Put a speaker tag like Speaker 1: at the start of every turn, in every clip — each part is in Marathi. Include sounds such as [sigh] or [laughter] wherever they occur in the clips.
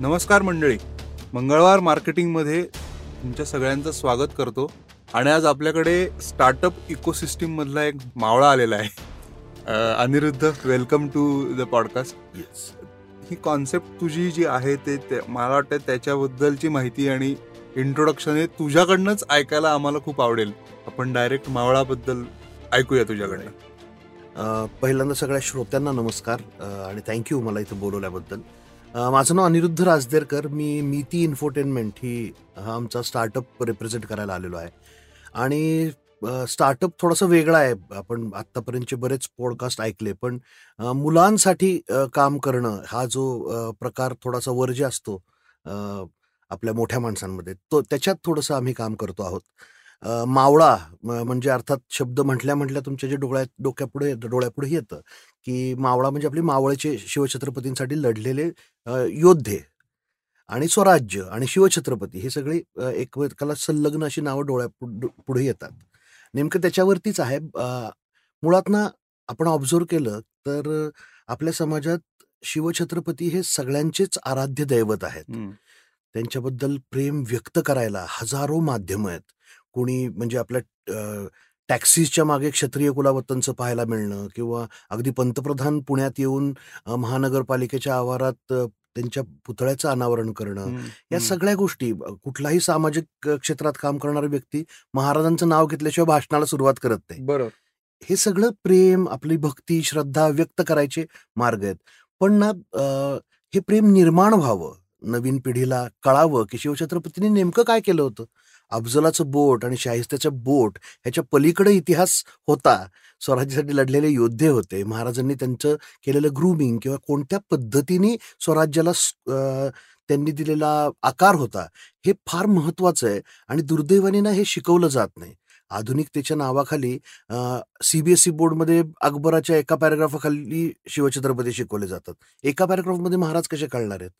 Speaker 1: नमस्कार मंडळी. मंगळवार मार्केटिंगमध्ये तुमच्या सगळ्यांचं स्वागत करतो. आणि आज आपल्याकडे स्टार्टअप इकोसिस्टीम मधला एक मावळा आलेला आहे. Aniruddha welcome to the podcast he concept तुझी जी आहे ते मला वाटतं त्याच्याबद्दलची माहिती आणि इंट्रोडक्शन हे तुझ्याकडनंच ऐकायला आम्हाला खूप आवडेल. आपण डायरेक्ट मावळाबद्दल ऐकूया तुझ्याकडनं.
Speaker 2: पहिल्यांदा सगळ्या श्रोत्यांना नमस्कार आणि थँक्यू मला इथं बोलवल्याबद्दल. माझं नाव अनिरुद्ध राजदेरकर. मी मीती इन्फोटेनमेंट ही हा आमचा स्टार्टअप रिप्रेझेंट करायला आलेलो आहे. आणि स्टार्टअप थोडासा वेगळा आहे. आपण आत्तापर्यंतचे बरेच पॉडकास्ट ऐकले पण मुलांसाठी काम करणं हा जो प्रकार थोडासा वर्ज्य असतो आपल्या मोठ्या माणसांमध्ये तो त्याच्यात थोडंसं आम्ही काम करतो आहोत. मावळा म्हणजे अर्थात शब्द म्हटल्या म्हटल्या तुमच्या जे डोळ्यात डोक्यापुढे डोळ्यापुढे येतं की मावळा म्हणजे आपली मावळ्याचे शिवछत्रपतींसाठी लढलेले योद्धे आणि स्वराज्य आणि शिवछत्रपती हे सगळे एकमेकाला संलग्न अशी नावं डोळ्या पुढ- येतात. नेमकं त्याच्यावरतीच आहे मुळात ना आपण ऑब्झर्व केलं तर आपल्या समाजात शिवछत्रपती हे सगळ्यांचेच आराध्य दैवत आहेत. त्यांच्याबद्दल प्रेम व्यक्त करायला हजारो माध्यम आहेत. कोणी म्हणजे आपल्या टॅक्सीच्या मागे क्षत्रिय कुलावतंचं पाहायला मिळणं किंवा अगदी पंतप्रधान पुण्यात येऊन महानगरपालिकेच्या आवारात त्यांच्या पुतळ्याचं अनावरण करणं. या. सगळ्या गोष्टी कुठलाही सामाजिक क्षेत्रात काम करणारी व्यक्ती महाराजांचं नाव घेतल्याशिवाय भाषणाला सुरुवात करत नाही
Speaker 1: बरोबर
Speaker 2: हे सगळं प्रेम आपली भक्ती श्रद्धा व्यक्त करायचे मार्ग आहेत पण ना हे प्रेम निर्माण व्हावं नवीन पिढीला कळावं की शिवछत्रपतींनी नेमकं काय केलं होतं अफजलाचं बोट आणि शाहिस्त्याचं बोट ह्याच्या पलीकडे इतिहास होता. स्वराज्यासाठी लढलेले योद्धे होते. महाराजांनी त्यांचं केलेलं ग्रुमिंग किंवा कोणत्या पद्धतीने स्वराज्याला त्यांनी दिलेला आकार होता हे फार महत्वाचं आहे आणि दुर्दैवाने ना हे शिकवलं जात नाही. आधुनिकतेच्या नावाखाली सीबीएसई बोर्डमध्ये अकबराच्या एका पॅराग्राफाखाली शिवछत्रपती शिकवले जातात. एका पॅराग्राफमध्ये महाराज कसे कळणार आहेत?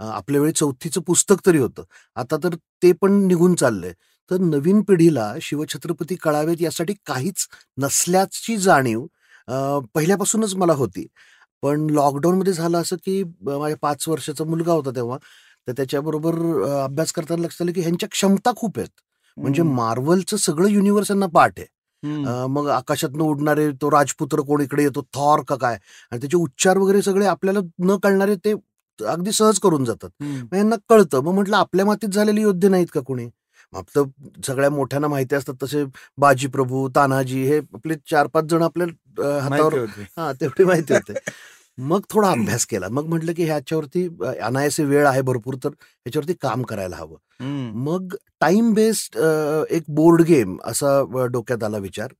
Speaker 2: आपल्या वेळी चौथीचं पुस्तक तरी होतं. आता तर ते पण निघून चाललंय. तर नवीन पिढीला शिवछत्रपती कळावेत यासाठी काहीच नसल्याची जाणीव पहिल्यापासूनच मला होती. पण लॉकडाऊनमध्ये झालं असं की माझ्या पाच वर्षाचा मुलगा होता तेव्हा. तर त्याच्याबरोबर अभ्यास करताना लक्षात आलं की ह्यांच्या क्षमता खूप आहेत. म्हणजे. मार्वलचं सगळं युनिव्हर्स यांना पाठ आहे. मग आकाशातनं उडणारे तो राजपुत्र कोण इकडे येतो थॉर का काय? आणि त्याचे उच्चार वगैरे सगळे आपल्याला न कळणारे ते अगदी सहज करून जातात. मग यांना कळतं. मग म्हटलं आपल्या मातीत झालेले योद्धे नाहीत का कोणी? मग आपलं सगळ्या मोठ्यांना माहिती असतात तसे बाजीप्रभू तानाजी हे आपले चार पाच जण आपल्या हातावर हा तेवढे माहिती होते. [laughs] मग थोडा अभ्यास केला. मग म्हटलं की ह्याच्यावरती अनायासे वेळ आहे भरपूर तर ह्याच्यावरती काम करायला हवं. मग टाइम बेस्ड एक बोर्ड गेम असा डोक्यात आला विचार.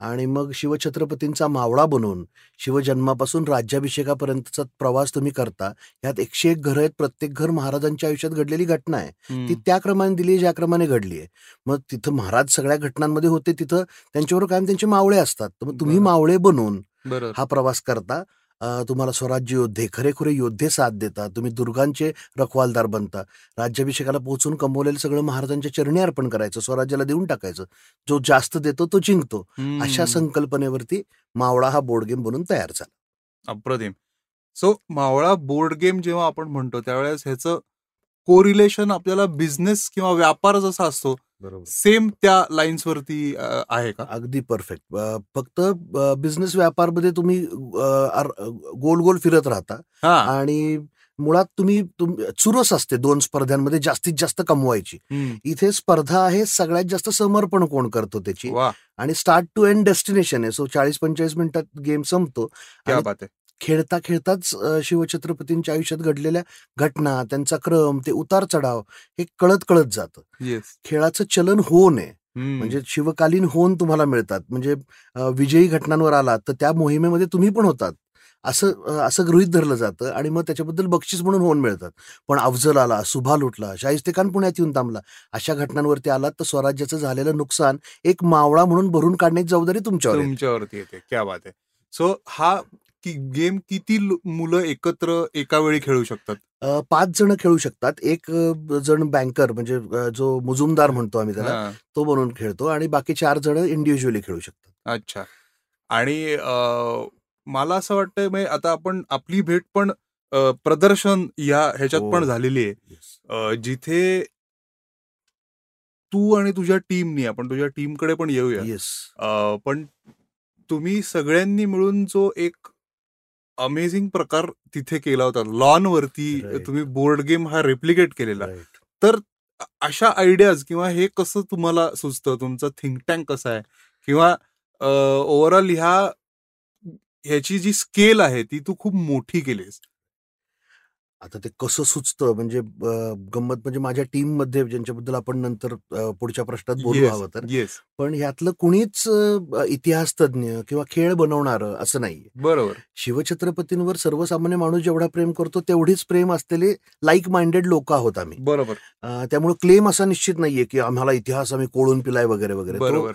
Speaker 2: आणि मग शिवछत्रपतींचा मावळा बनवून शिवजन्मापासून राज्याभिषेकापर्यंतचा प्रवास तुम्ही करता. ह्यात एकशे एक घरं आहेत. प्रत्येक घर महाराजांच्या आयुष्यात घडलेली घटना आहे. ती. त्या क्रमाने दिली आहे, ज्या क्रमाने घडली आहे. मग तिथं महाराज सगळ्या घटनांमध्ये होते. तिथं त्यांच्यावर कायम त्यांचे मावळे असतात. तर मग तुम्ही. मावळे
Speaker 1: बरोबर
Speaker 2: हा प्रवास करता. तुम्हाला स्वराज्य योद्धे खरेखुरे योद्धे साथ देतात. तुम्ही दुर्गांचे रखवालदार बनता. राज्याभिषेकाला पोहोचून कमवलेलं सगळं महाराजांच्या चरणी अर्पण करायचं स्वराज्याला देऊन टाकायचं. जो जास्त देतो तो जिंकतो. अशा. संकल्पनेवरती मावळा हा बोर्ड गेम बनून तयार झाला.
Speaker 1: अप्रतिम. सो मावळा बोर्ड गेम जेव्हा आपण म्हणतो त्यावेळेस ह्याचं कोरिलेशन आपल्याला बिझनेस किंवा व्यापार जसा असतो सेम त्या लाईन्स वरती आहे का?
Speaker 2: अगदी परफेक्ट. फक्त बिझनेस व्यापारमध्ये तुम्ही गोल गोल फिरत राहता आणि मुळात तुम्ही तुम- चुरस असते दोन स्पर्धांमध्ये जास्तीत जास्त कमवायची. इथे स्पर्धा आहे सगळ्यात जास्त समर्पण कोण करतो त्याची? आणि स्टार्ट टू एंड डेस्टिनेशन आहे. सो चाळीस पंचेचाळीस मिनिटात गेम संपतो खेळता खेळताच शिवछत्रपतींच्या आयुष्यात घडलेल्या घटना त्यांचा क्रम ते उतार चढाव हे कळत कळत जातं खेळाचं चलन होऊन आहे म्हणजे शिवकालीन होऊन तुम्हाला मिळतात. म्हणजे विजयी घटनांवर आलात तर त्या मोहिमेमध्ये तुम्ही पण होतात. असं असं गृहीत धरलं जातं आणि मग त्याच्याबद्दल बक्षीस म्हणून होऊन मिळतात. पण अफजल आला सुभा लुटला शाहिस्ते खान पुण्यात येऊन थांबला. अशा घटनांवरती आलात तर स्वराज्याचं झालेलं नुकसान एक मावळा म्हणून भरून काढण्याची जबाबदारी तुमच्यावर.
Speaker 1: तुमच्यावरती येते. क्या बात आहे. सो हा की गेम किती मुलं एकत्र एका वेळी खेळू शकतात?
Speaker 2: पाच जण खेळू शकतात. एक जण बँकर म्हणजे जो मुजुमदार म्हणतो आम्ही त्याला तो बनवून खेळतो आणि बाकी चार जण इंडिव्हिज्युअली खेळू शकतात.
Speaker 1: अच्छा. आणि मला असं वाटतंय म्हणजे आता आपण आपली भेट पण प्रदर्शन या ह्याच्यात
Speaker 2: हो.
Speaker 1: पण झालेली आहे. जिथे तू आणि तुझ्या टीमनी आपण तुझ्या टीमकडे पण येऊया. पण तुम्ही सगळ्यांनी मिळून जो एक अमेझिंग प्रकार तिथे केला होता. लॉन वरती
Speaker 2: Right.
Speaker 1: तुम्ही बोर्ड गेम हा रेप्लिकेट केलेला. तर अशा आयडियाज किंवा हे कसं तुम्हाला सुचतं? तुमचं थिंक टँक कसं आहे? किंवा ओव्हरऑल ह्या ह्याची जी स्केल आहे ती तू खूप मोठी केलीस.
Speaker 2: आता ते कसं सुचतं? म्हणजे अ, गंमत म्हणजे माझ्या टीममध्ये ज्यांच्याबद्दल आपण नंतर अ, पुढच्या प्रश्नात बोलू हवं तर.
Speaker 1: येस.
Speaker 2: पण ह्यातलं कुणीच अ, इतिहास तज्ज्ञ किंवा खेळ बनवणार असं नाहीये.
Speaker 1: बरोबर.
Speaker 2: शिवछत्रपतींवर सर्वसामान्य माणूस जेवढा प्रेम करतो तेवढीच प्रेम असलेले लाईक माइंडेड लोक आहोत आम्ही.
Speaker 1: बरोबर.
Speaker 2: अ, त्यामुळे क्लेम असा निश्चित नाहीये की आम्हाला इतिहास आम्ही कोळून पिलाय वगैरे वगैरे. तो,
Speaker 1: बरोबर.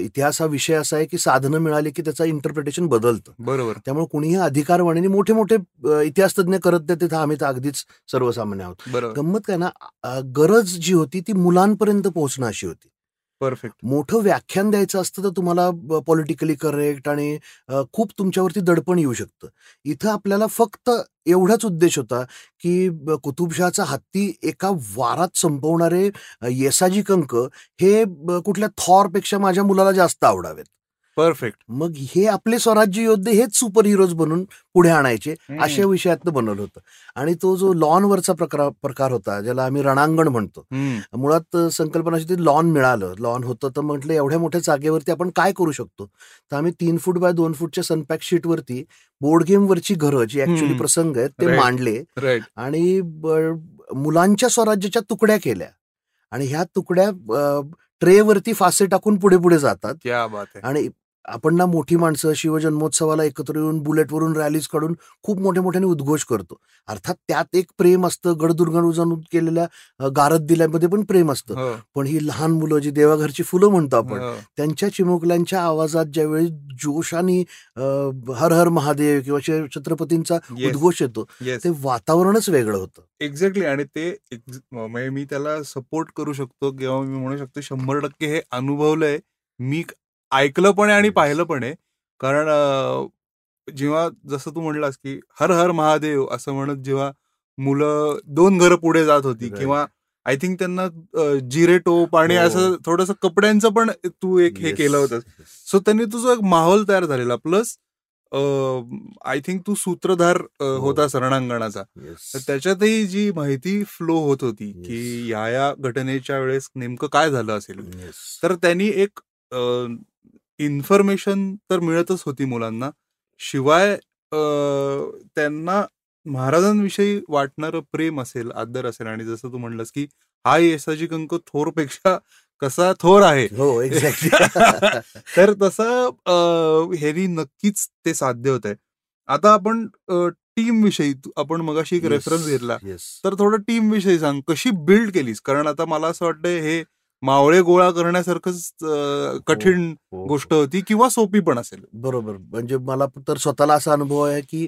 Speaker 2: इतिहास हा विषय असा आहे की साधनं मिळाली की त्याचं इंटरप्रिटेशन बदलतं.
Speaker 1: बरोबर.
Speaker 2: त्यामुळे कुणीही अधिकारवाणीने मोठे मोठे इतिहास तज्ज्ञ करत नाही तिथं आम्ही तर अगदीच सर्वसामान्य आहोत. गंमत काय ना गरज जी होती ती मुलांपर्यंत पोहोचणं अशी होती.
Speaker 1: परफेक्ट
Speaker 2: मोठं व्याख्यान द्यायचं असतं तर तुम्हाला पॉलिटिकली करेक्ट आणि खूप तुमच्यावरती दडपण येऊ शकतं. इथं आपल्याला फक्त एवढाच उद्देश होता की कुतुबशहाचा हत्ती एका वारात संपवणारे येसाजी कंक हे कुठल्या थॉरपेक्षा माझ्या मुलाला जास्त आवडावेत.
Speaker 1: परफेक्ट
Speaker 2: मग हे आपले स्वराज्य योद्धे हेच सुपर हिरोज बनून पुढे आणायचे अशा विषयातनं बनवलं होतं. आणि तो जो लॉनवरचा प्रकार प्रकार होता ज्याला आम्ही रणांगण म्हणतो मुळात संकल्पना अशी ती लॉन मिळालं. लॉन होतं तर म्हटलं एवढ्या मोठ्या जागेवरती आपण काय करू शकतो? तर आम्ही तीन फूट बाय दोन फूटच्या सनपॅक शीटवरती बोर्ड गेमवरची घरं जी ऍक्च्युली. प्रसंग आहेत ते. मांडले. आणि मुलांच्या स्वराज्याच्या तुकड्या केल्या. आणि ह्या तुकड्या अ, ट्रेवरती फासे टाकून पुढे पुढे जातात आणि आपण ना मोठी माणसं शिवजन्मोत्सवाला एकत्र येऊन बुलेटवरून रॅलीज काढून खूप मोठ्या मोठ्याने उद्घोष करतो. अर्थात त्यात एक प्रेम असतं. गडदुर्गण केलेल्या गारद दिल्यामध्ये पण प्रेम असतं.
Speaker 1: हो,
Speaker 2: पण ही लहान मुलं जी देवाघरची फुलं म्हणतो आपण
Speaker 1: हो.
Speaker 2: त्यांच्या चिमुकल्यांच्या आवाजात ज्यावेळी जोशाने हर हर महादेव किंवा छत्रपतींचा उद्घोष येतो. ते वातावरणच वेगळं होतं.
Speaker 1: एक्झॅक्टली आणि ते म्हणजे मी त्याला सपोर्ट करू शकतो किंवा मी म्हणू शकतो शंभर टक्के हे अनुभवलंय. मी ऐकलं पण आहे आणि. पाहिलं पण आहे कारण जेव्हा जसं तू म्हणलास की हर हर महादेव असं म्हणत जेव्हा मुलं दोन घरं पुढे जात होती. किंवा आय थिंक त्यांना जिरे टोप आणि
Speaker 2: हो.
Speaker 1: असं थोडंसं कपड्यांचं पण तू एक हे. केलं होतं सो त्यांनी तुझा एक माहोल तयार झालेला प्लस आय थिंक तू सूत्रधार
Speaker 2: हो.
Speaker 1: होतास रणांगणाचा
Speaker 2: Yes.
Speaker 1: तर त्याच्यातही जी माहिती फ्लो होत होती की
Speaker 2: Yes.
Speaker 1: या या घटनेच्या वेळेस नेमकं काय झालं असेल. तर त्यांनी एक इन्फॉर्मेशन तर मिळतच होती मुलांना. शिवाय त्यांना महाराजांविषयी वाटणारं प्रेम असेल आदर असेल आणि जसं तू म्हणलंस की हा येसाजी कंक थोरपेक्षा कसा थोर आहे.
Speaker 2: हो एक्झॅक्टली [laughs]
Speaker 1: तर तसं ह्यांनी नक्कीच ते साध्य होत आहे आता आपण टीम विषयी आपण मगाशी एक रेफरन्स घेतला. तर थोडं टीम विषयी सांग कशी बिल्ड केलीस? कारण आता मला असं वाटतं हे मावळे गोळा करण्यासारखंच कठीण गोष्ट होती किंवा सोपी पण असेल.
Speaker 2: बरोबर. म्हणजे मला तर स्वतःला असा अनुभव आहे की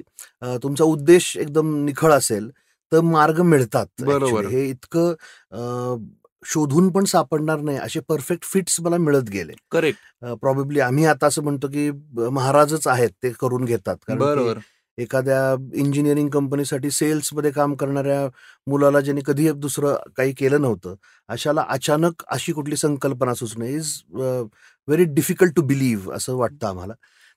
Speaker 2: तुमचा उद्देश एकदम निखळ असेल तर मार्ग मिळतात
Speaker 1: बरोबर.
Speaker 2: हे इतकं शोधून पण सापडणार नाही असे परफेक्ट फिट्स मला मिळत गेले.
Speaker 1: करेक्ट
Speaker 2: प्रॉब्ली आम्ही आता असं म्हणतो की महाराजच आहेत ते करून घेतात.
Speaker 1: बरोबर.
Speaker 2: एखाद्या इंजिनिअरिंग कंपनीसाठी सेल्समध्ये काम करणाऱ्या मुलाला ज्यांनी कधी दुसरं काही केलं नव्हतं अशाला अचानक अशी कुठली संकल्पना सुचणं is very difficult to believe असं वाटतं आम्हाला.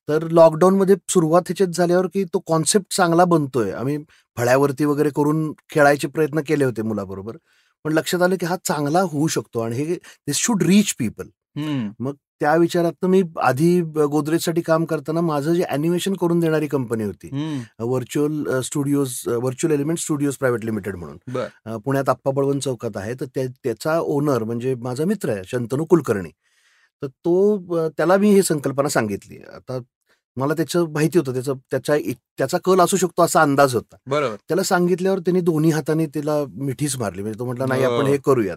Speaker 2: तर लॉकडाऊनमध्ये सुरुवात ह्याच्यात झाल्यावर की तो कॉन्सेप्ट चांगला बनतोय. आम्ही फळ्यावरती वगैरे करून खेळायचे प्रयत्न केले होते मुलाबरोबर. पण लक्षात आलं की हा चांगला होऊ शकतो आणि हे दिस शुड रीच पीपल
Speaker 1: हम्म,
Speaker 2: त्या विचारात मी आधी गोदरेजसाठी काम करताना माझं जे अॅनिमेशन करून देणारी कंपनी होती virtual studios virtual element studios private limited म्हणून. पुण्यात आप्पा बळवंत चौकात आहे. तर त्या- त्याचा ओनर म्हणजे माझा मित्र आहे शंतनू कुलकर्णी. तर तो त्याला मी ही संकल्पना सांगितली. आता मला त्याचं माहिती होतं त्याचं त्याच्या इ- त्याचा कल असू शकतो असा अंदाज होता.
Speaker 1: बरोबर.
Speaker 2: त्याला सांगितल्यावर त्यांनी दोन्ही हाताने तिला मिठीच मारली. म्हणजे तो म्हटला नाही
Speaker 1: हो.
Speaker 2: आपण हे करूयात.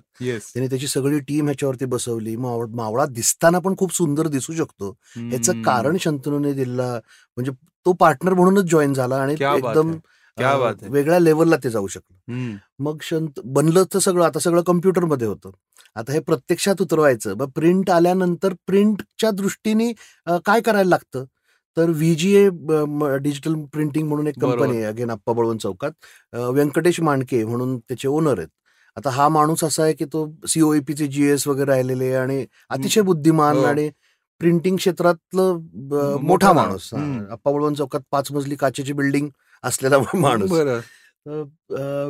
Speaker 2: त्याने त्याची सगळी टीम ह्याच्यावरती बसवली. मावळ मावळा दिसताना पण खूप सुंदर दिसू शकतो. याचं कारण शंतनूने दिला. म्हणजे तो पार्टनर म्हणूनच जॉईन झाला आणि एकदम. वेगळ्या लेवलला ते जाऊ शकलं. मग शंत बनलं तर सगळं आता सगळं कम्प्युटरमध्ये होतं. आता हे प्रत्यक्षात उतरवायचं. प्रिंट आल्यानंतर प्रिंटच्या दृष्टीने काय करायला लागतं? तर व्हीजीए डिजिटल प्रिंटिंग म्हणून एक. कंपनी आहे अगेन आप्पा बळवंत चौकात व्यंकटेश मांडके म्हणून त्याचे ओनर आहेत आता हा माणूस असा आहे की तो सीओईपीचे जीएस वगैरे राहिलेले आणि अतिशय बुद्धिमान
Speaker 1: हो.
Speaker 2: आणि प्रिंटिंग क्षेत्रातलं
Speaker 1: मोठा.
Speaker 2: माणूस. आप्पा बळवंत चौकात पाच मजली काचेची बिल्डिंग असलेला [laughs] माणूस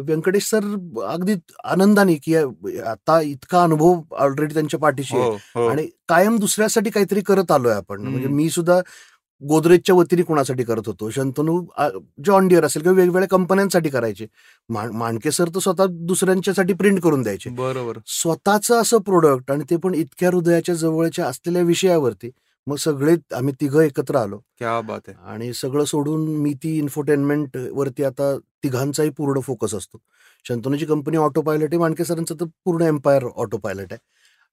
Speaker 2: व्यंकटेश सर अगदी आनंदाने की आता इतका अनुभव ऑलरेडी त्यांच्या पाठीशी आहे
Speaker 1: हो हो
Speaker 2: आणि कायम दुसऱ्यासाठी काहीतरी करत आलोय आपण. म्हणजे मी सुद्धा गोदरेजच्या वतीने कोणासाठी करत होतो? शंतनू जॉन डिअर असेल किंवा वेगवेगळ्या कंपन्यांसाठी करायचे. मा- मांडके सर तर स्वतः दुसऱ्यांच्यासाठी प्रिंट करून द्यायचे.
Speaker 1: बरोबर.
Speaker 2: स्वतःचं असं प्रोडक्ट आणि ते पण इतक्या हृदयाच्या जवळच्या असलेल्या विषयावरती मग सगळे आम्ही तिघं एकत्र आलो.
Speaker 1: क्या बात आहे.
Speaker 2: आणि सगळं सोडून मी ती इन्फोटेनमेंट वरती आता तिघांचाही पूर्ण फोकस असतो. शंतनूची कंपनी ऑटो पायलट आहे मांडके सरांचं तर पूर्ण एम्पायर ऑटो पायलट आहे.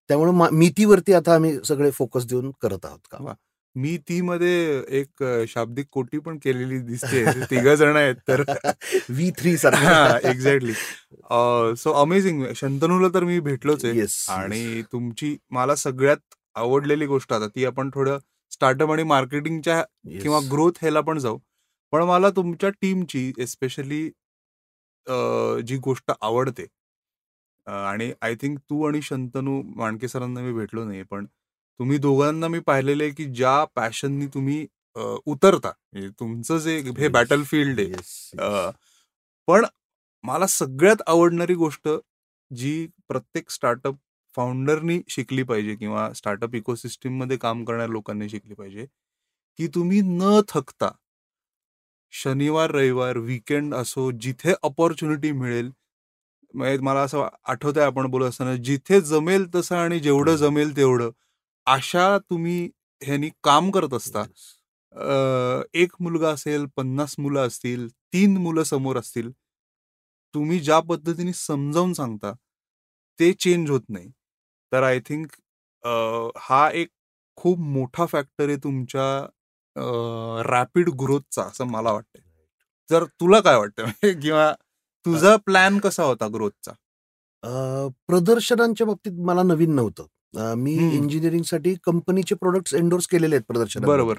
Speaker 2: त्यामुळे मितीवरती आता आम्ही सगळे फोकस देऊन करत आहोत का.
Speaker 1: मी ती मध्ये एक शाब्दिक कोटी पण केलेली दिसते तिघ जण आहेत तर [laughs]
Speaker 2: व्ही थ्री सारखा.
Speaker 1: एक्झॅक्टली सो अमेझिंग शंतनूला तर मी भेटलोच आहे. आणि तुमची मला सगळ्यात आवडलेली गोष्ट आता ती आपण थोडं स्टार्टअप आणि मार्केटिंगच्या किंवा ग्रोथ ह्याला पण जाऊ. पण मला तुमच्या टीमची एस्पेशली जी गोष्ट आवडते आणि आय थिंक तू आणि शंतनू मांडके सरांना मी भेटलो नाही पण तुम्ही दोघांना मी पाहिलेलं आहे की ज्या पॅशननी तुम्ही उतरता. म्हणजे तुमचं जे हे बॅटल फील्ड आहे. पण मला सगळ्यात आवडणारी गोष्ट जी प्रत्येक स्टार्टअप फाउंडरनी शिकली पाहिजे किंवा स्टार्टअप इकोसिस्टीममध्ये काम करणाऱ्या लोकांनी शिकली पाहिजे की तुम्ही न थकता शनिवार रविवार वीकेंड असो जिथे अपॉर्च्युनिटी मिळेल म्हणजे मला असं आठवत आहे आपण बोलत असताना जिथे जमेल तसं आणि जेवढं जमेल तेवढं. अशा तुम्ही ह्यांनी काम करत असता. एक मुलगा असेल पन्नास मुलं असतील तीन मुलं समोर असतील तुम्ही ज्या पद्धतीने समजावून सांगता ते चेंज होत नाही. तर आय थिंक हा एक खूप मोठा फॅक्टर आहे तुमच्या रॅपिड ग्रोथचा असं मला वाटतंय. तर तुला काय वाटतं [laughs] किंवा तुझा प्लॅन कसा होता ग्रोथचा
Speaker 2: प्रदर्शनांच्या बाबतीत मला नवीन नव्हतं. अ, मी. इंजिनिअरिंगसाठी कंपनीचे प्रोडक्ट्स एंडोर्स केलेले आहेत प्रदर्शन
Speaker 1: बरोबर.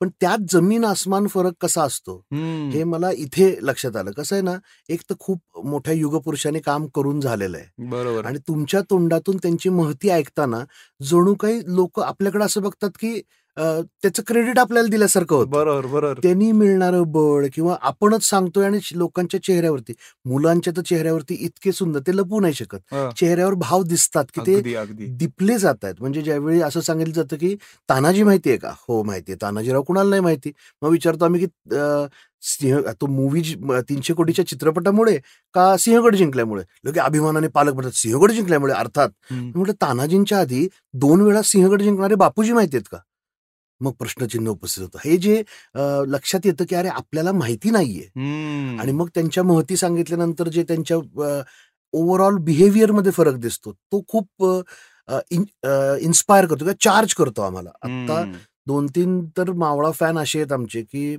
Speaker 2: पण त्यात जमीन आसमान फरक कसा असतो. हे मला इथे लक्षात आलं कसं आहे ना एक तर खूप मोठ्या युगपुरुषाने काम करून झालेलं आहे
Speaker 1: बरोबर
Speaker 2: आणि तुमच्या तोंडातून त्यांची महती ऐकताना जणू काही लोक आपल्याकडे असं बघतात की त्याचं क्रेडिट आपल्याला दिल्यासारखं होतं.
Speaker 1: बरोबर बरोबर.
Speaker 2: त्यांनी मिळणारं बळ किंवा आपणच सांगतोय आणि लोकांच्या चेहऱ्यावरती मुलांच्या तर चेहऱ्यावरती इतके सुंदर ते लपू नाही शकत. चेहऱ्यावर भाव दिसतात की ते दिपले जात आहेत म्हणजे ज्यावेळी असं सांगितलं जातं की तानाजी माहितीये का? हो माहितीये तानाजीराव कुणाला नाही माहिती. मग विचारतो आम्ही की सिंह तो मूवी तीनशे कोटीच्या चित्रपटामुळे का सिंहगड जिंकल्यामुळे? लोक अभिमानाने पालक म्हणतात सिंहगड जिंकल्यामुळे? अर्थात. म्हटलं तानाजींच्या आधी दोन वेळा सिंहगड जिंकणारे बापूजी माहिती आहेत का? मग प्रश्नचिन्ह उपस्थित होतं. हे जे लक्षात येतं की अरे आपल्याला माहिती नाहीये. आणि मग त्यांच्या महती सांगितल्यानंतर जे त्यांच्या ओव्हरऑल बिहेवियरमध्ये फरक दिसतो तो खूप इन्स्पायर करतो किंवा चार्ज करतो आम्हाला. आता. दोन तीन तर मावळा फॅन असे आहेत आमचे की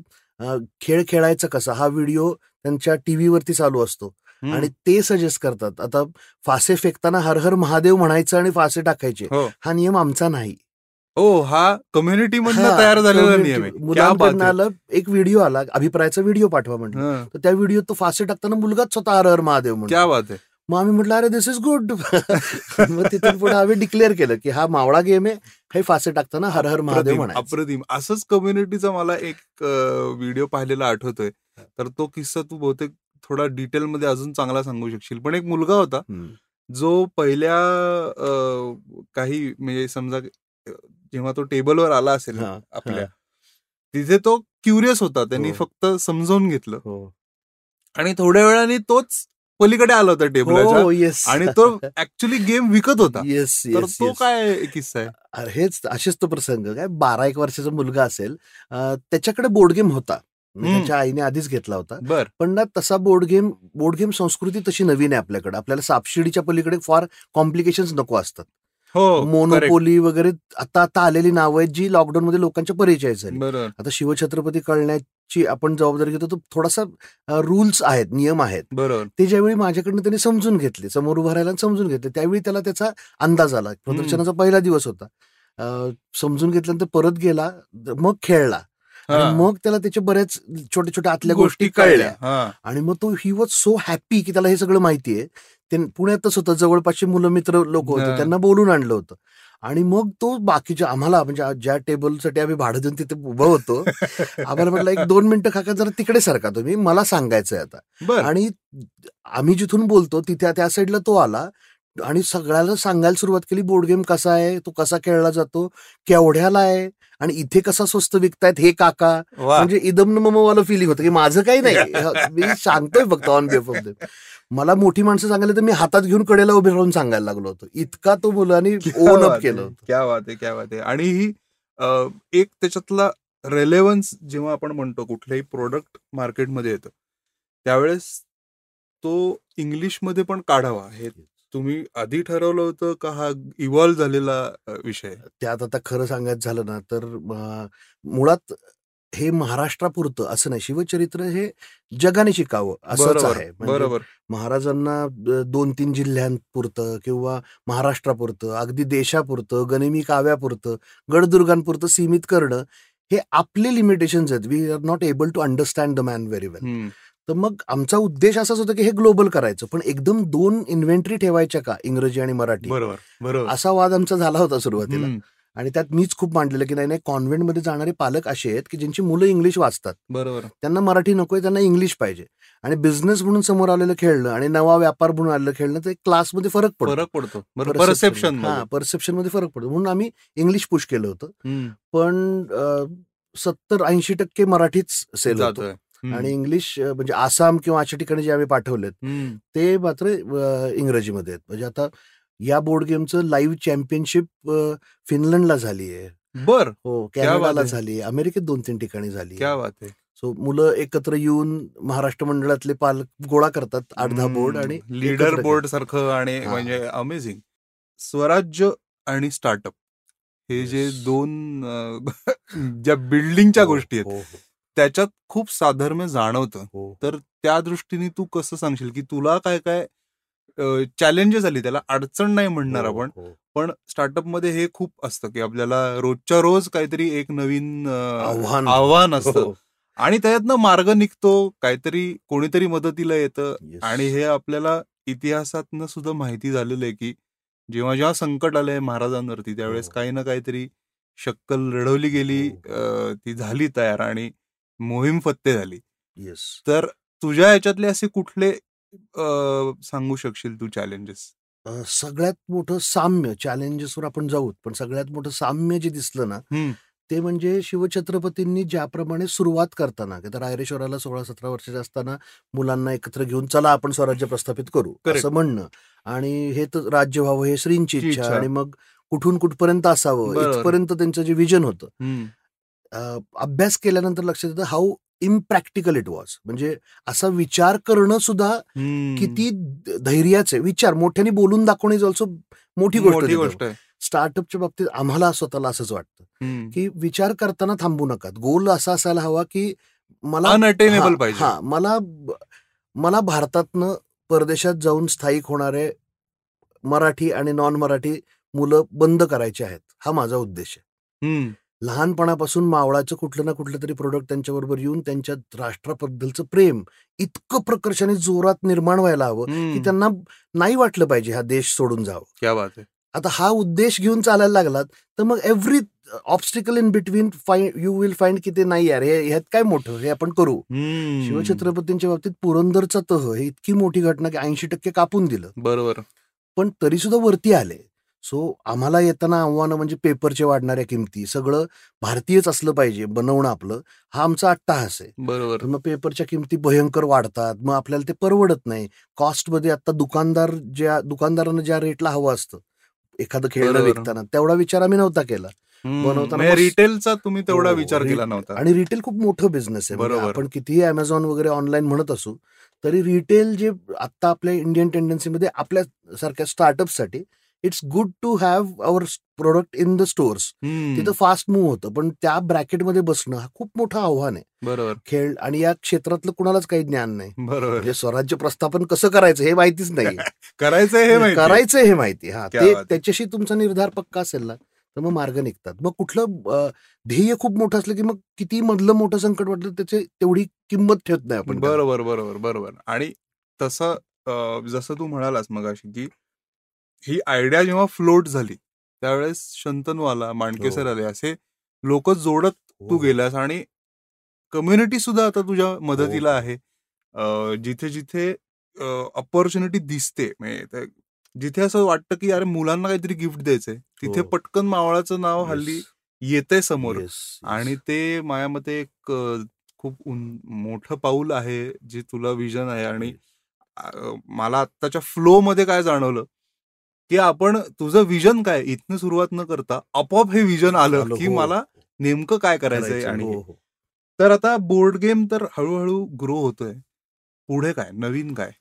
Speaker 2: खेळ खेळायचा कसा? हा व्हिडिओ त्यांच्या टीव्हीवरती चालू असतो. आणि ते सजेस्ट करतात. आता फासे फेकताना हर हर महादेव म्हणायचं आणि फासे टाकायचे.
Speaker 1: हो.
Speaker 2: हा नियम आमचा नाही.
Speaker 1: ओ हा कम्युनिटी मधनं तयार झालेला नियम आहे.
Speaker 2: एक व्हिडिओ आला अभिप्रायाचा व्हिडिओ पाठवा म्हटलं
Speaker 1: हा,
Speaker 2: तर त्या व्हिडिओ तो फासे टाकताना मुलगाच स्वतः हर हर महादेव म्हणतो
Speaker 1: क्या बात आहे.
Speaker 2: मग आम्ही म्हटलं अरे दिस इज गुड मग तिथून पुढे आम्ही डिक्लेअर केलं की हा मावळा गेम आहे हे फासे टाकताना हर हर महादेव म्हणायचं.
Speaker 1: अप्रतिम. असंच कम्युनिटीचा मला एक व्हिडिओ पाहिलेला आठवतोय. तर तो किस्सा तू बहुतेक थोडा डिटेल मध्ये अजून चांगला सांगू शकशील. पण एक मुलगा होता. जो पहिल्या काही म्हणजे समजा जेव्हा तो टेबलवर आला असेल आपल्या. तिथे तो क्युरियस होता. त्यांनी
Speaker 2: हो.
Speaker 1: फक्त समजावून घेतलं.
Speaker 2: हो.
Speaker 1: आणि थोड्या वेळाने तोच पलीकडे आला होता टेबलाच्या
Speaker 2: हो
Speaker 1: आणि तो ऍक्च्युली गेम विकत होता.
Speaker 2: येस
Speaker 1: तर तो काय किस्सा आहे?
Speaker 2: अरे हेच असेच तो प्रसंग. काय बारा एक वर्षाचा मुलगा असेल त्याच्याकडे बोर्ड गेम होता. म्हणजे. त्याच्या आईने आधीच घेतला होता.
Speaker 1: बर.
Speaker 2: पण ना तसा बोर्ड गेम बोर्ड गेम संस्कृती तशी नवीन आहे आपल्याकडे. आपल्याला सापशिडीच्या पलीकडे फार कॉम्प्लिकेशन्स नको असतात.
Speaker 1: हो.
Speaker 2: मोनोपोली वगैरे आता आता आलेली नावं आहेत जी लॉकडाऊन मध्ये लोकांच्या परिचय झाली. आता शिवछत्रपती कळण्याची आपण जबाबदारी घेतो तो थोडासा रूल्स आहेत नियम आहेत.
Speaker 1: बरोबर.
Speaker 2: ते ज्यावेळी माझ्याकडनं त्यांनी समजून घेतले समोर उभा राहिला समजून घेतले त्यावेळी त्याला त्याचा अंदाज आला. प्रदर्शनाचा पहिला दिवस होता. समजून घेतल्यानंतर परत गेला मग खेळला. आणि मग त्याला त्याच्या बऱ्याच छोट्या छोट्या आतल्या
Speaker 1: गोष्टी
Speaker 2: कळल्या. आणि मग तो ही वॉज सो हॅपी की त्याला हे सगळं माहितीये. ते पुण्यातच होतं जवळपासचे मुलं मित्र लोक होते. त्यांना बोलून आणलं होतं. आणि मग तो बाकीच्या आम्हाला म्हणजे ज्या टेबलसाठी आम्ही भाडं देऊन तिथे उभं होतो [laughs] आम्हाला म्हटलं एक दोन मिनिटं काका जरा तिकडे सारखा तुम्ही मला सांगायचंय आता. आणि आम्ही जिथून बोलतो तिथे त्या साईडला तो आला आणि सगळ्याला सांगायला सुरुवात केली बोर्ड गेम कसा आहे? तो कसा खेळला जातो? केवढ्याला आहे? आणि इथे कसा स्वस्त विकतायत हे काका? म्हणजे इदम ममवालं फिलिंग होतं की माझं काही नाही. [laughs] मी सांगतोय फक्त ऑन बेफ ऑफ मला मोठी माणसं सांगायला तर मी हातात घेऊन कडेला उभे राहून सांगायला लागलो होतो. इतका तो मुलांनी ओन अप केलं होतं.
Speaker 1: क्या आहे क्या आहे. आणि ही एक त्याच्यातला रेलेव्हन्स जेव्हा आपण म्हणतो कुठल्याही प्रोडक्ट मार्केटमध्ये येतं त्यावेळेस तो इंग्लिशमध्ये पण काढावा. हे तुम्ही आधी ठरवलं होतं का हा इव्हॉल्व झालेला विषय?
Speaker 2: त्यात आता खरं सांगायचं झालं ना तर मुळात हे महाराष्ट्रापुरतं असं नाही. शिवचरित्र हे जगाने शिकावं असंच
Speaker 1: बरोबर
Speaker 2: आहे. म्हणजे
Speaker 1: बरोबर.
Speaker 2: महाराजांना दोन तीन जिल्ह्यांपुरतं किंवा महाराष्ट्रापुरतं अगदी देशापुरतं गनिमी काव्यापुरतं गडदुर्गांपुरतं सीमित करणं हे आपले लिमिटेशन्स आहेत. We are not able to understand the man very well. तर मग आमचा उद्देश असाच होता की हे ग्लोबल करायचं. पण एकदम दोन इन्व्हेंटरी ठेवायच्या का? इंग्रजी आणि मराठी?
Speaker 1: बरोबर बरोबर.
Speaker 2: असा वाद आमचा झाला होता सुरुवातीला. आणि त्यात मीच खूप मांडलेलं की नाही नाही कॉन्व्हेंटमध्ये जाणारे पालक असे आहेत की ज्यांची मुलं इंग्लिश वाचतात.
Speaker 1: बरोबर.
Speaker 2: त्यांना मराठी नकोय त्यांना इंग्लिश पाहिजे. आणि बिझनेस म्हणून समोर आलेलं खेळणं आणि नवा व्यापार म्हणून आलेलं खेळणं ते क्लासमध्ये फरक पडतो.
Speaker 1: फरक पडतो. परसेप्शन
Speaker 2: हा परसेप्शनमध्ये फरक पडतो. म्हणून आम्ही इंग्लिश पुश केलं होतं. पण सत्तर ऐंशी टक्के मराठीच सेल होतो. आणि इंग्लिश म्हणजे आसाम किंवा अशा ठिकाणी जे आम्ही पाठवलेत. ते मात्र इंग्रजीमध्ये आहेत. म्हणजे आता या बोर्ड गेमचं लाईव्ह चॅम्पियनशिप फिनलंडला झाली आहे.
Speaker 1: बर.
Speaker 2: हो कॅनडाला. झाली अमेरिकेत दोन तीन ठिकाणी झाली
Speaker 1: क्या बात आहे.
Speaker 2: सो मुलं एकत्र येऊन महाराष्ट्र मंडळातले पालक गोळा करतात आठ दहा बोर्ड आणि
Speaker 1: लीडर बोर्ड सारखं आणि. म्हणजे अमेझिंग. स्वराज्य आणि स्टार्टअप हे जे. दोन ज्या बिल्डिंगच्या
Speaker 2: हो,
Speaker 1: गोष्टी आहेत
Speaker 2: हो, हो,
Speaker 1: त्याच्यात खूप साधर्म्य जाणवतं
Speaker 2: हो.
Speaker 1: तर त्या दृष्टीने तू कसं सांगशील की तुला काय काय चॅलेंजेस आली त्याला अडचण नाही म्हणणार
Speaker 2: हो,
Speaker 1: आपण
Speaker 2: हो.
Speaker 1: पण स्टार्टअपमध्ये हे खूप असतं की आपल्याला रोजच्या रोज काहीतरी एक नवीन
Speaker 2: आव्हान.
Speaker 1: आव्हान असतं आणि त्याच्यातनं मार्ग निघतो काहीतरी कोणीतरी मदतीला येतं. आणि हे आपल्याला इतिहासातनं सुद्धा माहिती झालेलं आहे की जेव्हा जेव्हा संकट आलंय महाराजांवरती त्यावेळेस. काही ना काहीतरी शक्कल लढवली गेली ती झाली तयार आणि मोहीम फत्ते झाली
Speaker 2: Yes.
Speaker 1: तर तुझ्या ह्याच्यातले असे कुठले सांगू शकशील तू चॅलेंजेस
Speaker 2: सगळ्यात मोठं साम्य चॅलेंजेसवर आपण जाऊत पण सगळ्यात मोठं साम्य जे दिसलं ना. ते म्हणजे शिवछत्रपतींनी ज्याप्रमाणे सुरुवात करताना की तर रायरेश्वराला सोळा सतरा वर्षाचे असताना मुलांना एकत्र घेऊन चला आपण स्वराज्य प्रस्थापित करू. असं म्हणणं आणि हे तर राज्य व्हावं हे श्रींची इच्छा. आणि मग कुठून कुठपर्यंत असावं. इथपर्यंत त्यांचं जे विजन होतं अभ्यास केल्यानंतर लक्षात येतं हाऊ इम्प्रॅक्टिकल इट वॉज म्हणजे असा विचार करणं सुद्धा. किती धैर्याचे विचार मोठ्याने बोलून दाखवणे इज ऑल्सो मोठी गोष्ट स्टार्टअपच्या बाबतीत आम्हाला स्वतःला असंच वाटतं. की विचार करताना थांबू नका. गोल असा असायला हवा की मला
Speaker 1: अनअटेनेबल
Speaker 2: हा-
Speaker 1: पाहिजे.
Speaker 2: हा मला मला भारतातनं परदेशात जाऊन स्थायिक होणारे मराठी आणि नॉन मराठी मुलं बंद करायचे आहेत. हा माझा उद्देश आहे. लहानपणापासून मावळाचं कुठलं ना कुठलं तरी प्रोडक्ट त्यांच्याबरोबर येऊन त्यांच्या राष्ट्राबद्दलचं प्रेम इतकं प्रकर्षाने जोरात निर्माण व्हायला हवं की. त्यांना नाही वाटलं पाहिजे हा देश सोडून जावं.
Speaker 1: क्या बात आहे
Speaker 2: आता हा उद्देश घेऊन चालायला लागलात तर मग every obstacle in between fine you will find की ते नाही यार हे ह्यात काय मोठं हे आपण करू. शिवछत्रपतींच्या बाबतीत पुरंदरचा तह हे इतकी मोठी घटना की ऐंशी टक्के कापून दिलं.
Speaker 1: बरोबर.
Speaker 2: पण तरी सुद्धा वरती आले. सो आम्हाला येताना आव्हानं म्हणजे पेपरचे वाढणाऱ्या किमती सगळं भारतीयच असलं पाहिजे बनवणं आपलं हा आमचा अट्टाहास आहे
Speaker 1: बरोबर
Speaker 2: मग पेपरच्या किमती भयंकर वाढतात मग आपल्याला ते परवडत नाही कॉस्टमध्ये आता दुकानदार ज्या दुकानदारांना ज्या रेटला हवं असतं एखादं खेळणं. विकताना तेवढा विचार आम्ही नव्हता केला. बनवताना
Speaker 1: म्हणजे रिटेलचा तुम्ही तेवढा
Speaker 2: हो,
Speaker 1: विचार केला नव्हता
Speaker 2: आणि रिटेल खूप मोठं बिझनेस आहे म्हणजे
Speaker 1: बरोबर.
Speaker 2: आपण कितीही अमेझॉन वगैरे ऑनलाईन म्हणत असू तरी रिटेल जे आता आपल्या इंडियन टेंडन्सीमध्ये आपल्या सारख्या स्टार्टअपसाठी it's good to have our product in the stores. तिथं फास्ट मूव्ह होतं पण त्या ब्रॅकेटमध्ये बसणं हा खूप मोठं आव्हान आहे.
Speaker 1: बरोबर.
Speaker 2: खेळ आणि या क्षेत्रातलं कुणालाच काही ज्ञान नाही.
Speaker 1: बरोबर.
Speaker 2: म्हणजे स्वराज्य प्रस्थापन कसं करायचं हे माहितीच नाही [laughs]
Speaker 1: करायचंय हे माहिती.
Speaker 2: करायचं हे माहिती. हा ते. त्याच्याशी तुमचा निर्धार पक्का असेल ना तर मग मार्ग निघतात. मग कुठलं ध्येय खूप मोठं असलं की मग किती मधलं मोठं संकट वाटलं त्याचे तेवढी किंमत ठेवत नाही आपण.
Speaker 1: बरोबर बरोबर बरोबर. आणि तसं जसं तू म्हणालास मगाशी की ही आयडिया जेव्हा फ्लोट झाली त्यावेळेस शंतनवाला मांडके
Speaker 2: हो.
Speaker 1: सर आले असे लोक जोडत तू
Speaker 2: हो.
Speaker 1: गेलास आणि कम्युनिटी सुद्धा आता तुझ्या मदतीला
Speaker 2: हो.
Speaker 1: आहे अं, जिथे जिथे ऑपॉर्च्युनिटी दिसते म्हणजे जिथे असं वाटतं की अरे मुलांना काहीतरी गिफ्ट द्यायचंय तिथे
Speaker 2: हो.
Speaker 1: पटकन मावळाचं नाव हल्ली. येतंय समोर. आणि ते माझ्या मते एक खूप मोठं पाऊल आहे जे तुला विजन आहे आणि मला आत्ताच्या फ्लो मध्ये काय जाणवलं की आपण तुझं विजन काय? इथनं सुरुवात न करता आपोआप हे विजन आलं की
Speaker 2: हो.
Speaker 1: मला नेमकं काय करायचंय
Speaker 2: करायचं,
Speaker 1: आणि
Speaker 2: हो,
Speaker 1: हे. तर आता बोर्ड गेम तर हळूहळू ग्रो होतोय. पुढे काय? नवीन काय?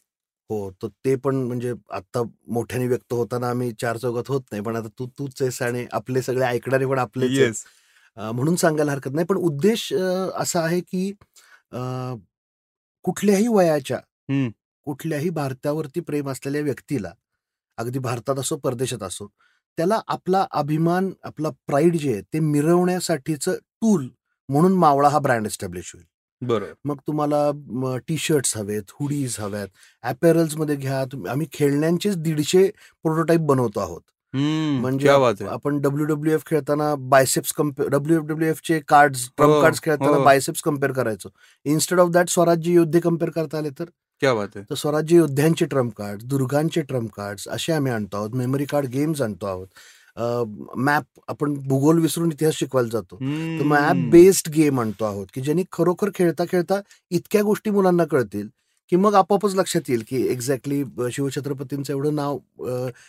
Speaker 2: हो तर ते पण म्हणजे आता मोठ्याने व्यक्त होताना आम्ही चार चौघात होत नाही पण आता तू तूच आहेस आणि आपले सगळे ऐकणारे पण आपलेच म्हणून सांगायला हरकत नाही पण उद्देश असा आहे की कुठल्याही वयाच्या. कुठल्याही भारतावरती प्रेम असलेल्या व्यक्तीला अगदी भारतात असो परदेशात असो त्याला आपला अभिमान आपला प्राईड जे आहे ते मिरवण्यासाठीचं टूल म्हणून मावळा हा ब्रँड एस्टॅब्लिश होईल.
Speaker 1: बरोबर.
Speaker 2: मग तुम्हाला टी शर्ट्स हवेत हुडीज हव्यात ॲपेरल्समध्ये घ्या तुम्ही आम्ही खेळण्यांचेच दीडशे प्रोटोटाईप बनवतो आहोत. म्हणजे आपण डब्ल्यू डब्ल्यू एफ खेळताना biceps compare W W F चे कार्ड ट्रम्प
Speaker 1: हो,
Speaker 2: कार्ड खेळताना
Speaker 1: हो.
Speaker 2: बायसेप्स कंपेअर करायचो. इन्स्टेड ऑफ दॅट स्वराज्य योद्धे कंपेअर करता आले तर?
Speaker 1: क्या बात आहे
Speaker 2: तर स्वराज्य योद्ध्यांचे ट्रम्प कार्ड दुर्गांचे ट्रम्प कार्ड असे आम्ही आणतो आहोत. मेमरी कार्ड गेम्स आणतो आहोत. मॅप आपण भूगोल विसरून इतिहास शिकवायला जातो. तर मॅप. बेस्ड गेम आणतो आहोत की ज्यांनी खरोखर खेळता खेळता इतक्या गोष्टी मुलांना कळतील की मग आपोआपच लक्षात येईल की एक्झॅक्टली शिवछत्रपतींचं एवढं नाव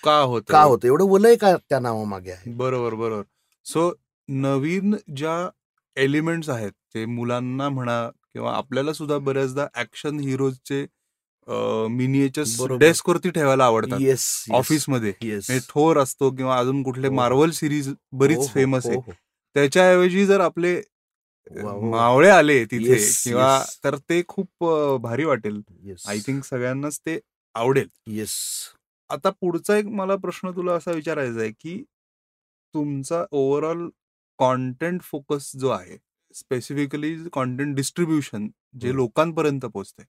Speaker 1: का होत?
Speaker 2: का होतं? एवढं वलय का त्या नावामागे आहे?
Speaker 1: बरोबर बरोबर. सो नवीन ज्या एलिमेंट्स आहेत ते मुलांना म्हणा किंवा आपल्याला सुद्धा बऱ्याचदा ऍक्शन हिरोजचे मिनिएचर्स
Speaker 2: बरोबर.
Speaker 1: डेस्कवरती ठेवायला आवडतात
Speaker 2: येस
Speaker 1: ऑफिसमध्ये म्हणजे थोर असतो किंवा अजून कुठले
Speaker 2: हो.
Speaker 1: मार्वल सिरीज
Speaker 2: हो,
Speaker 1: बरीच फेमस आहे
Speaker 2: आहे
Speaker 1: त्याच्याऐवजी जर आपले. मावळे आले तिथे किंवा. तर ते खूप भारी वाटेल आय थिंक सगळ्यांनाच ते आवडेल
Speaker 2: येस
Speaker 1: आता पुढचा एक मला प्रश्न तुला असा विचारायचा आहे की तुमचा ओव्हरऑल कॉन्टेंट फोकस जो आहे स्पेसिफिकली कॉन्टेंट डिस्ट्रीब्युशन जे. लोकांपर्यंत पोहोचते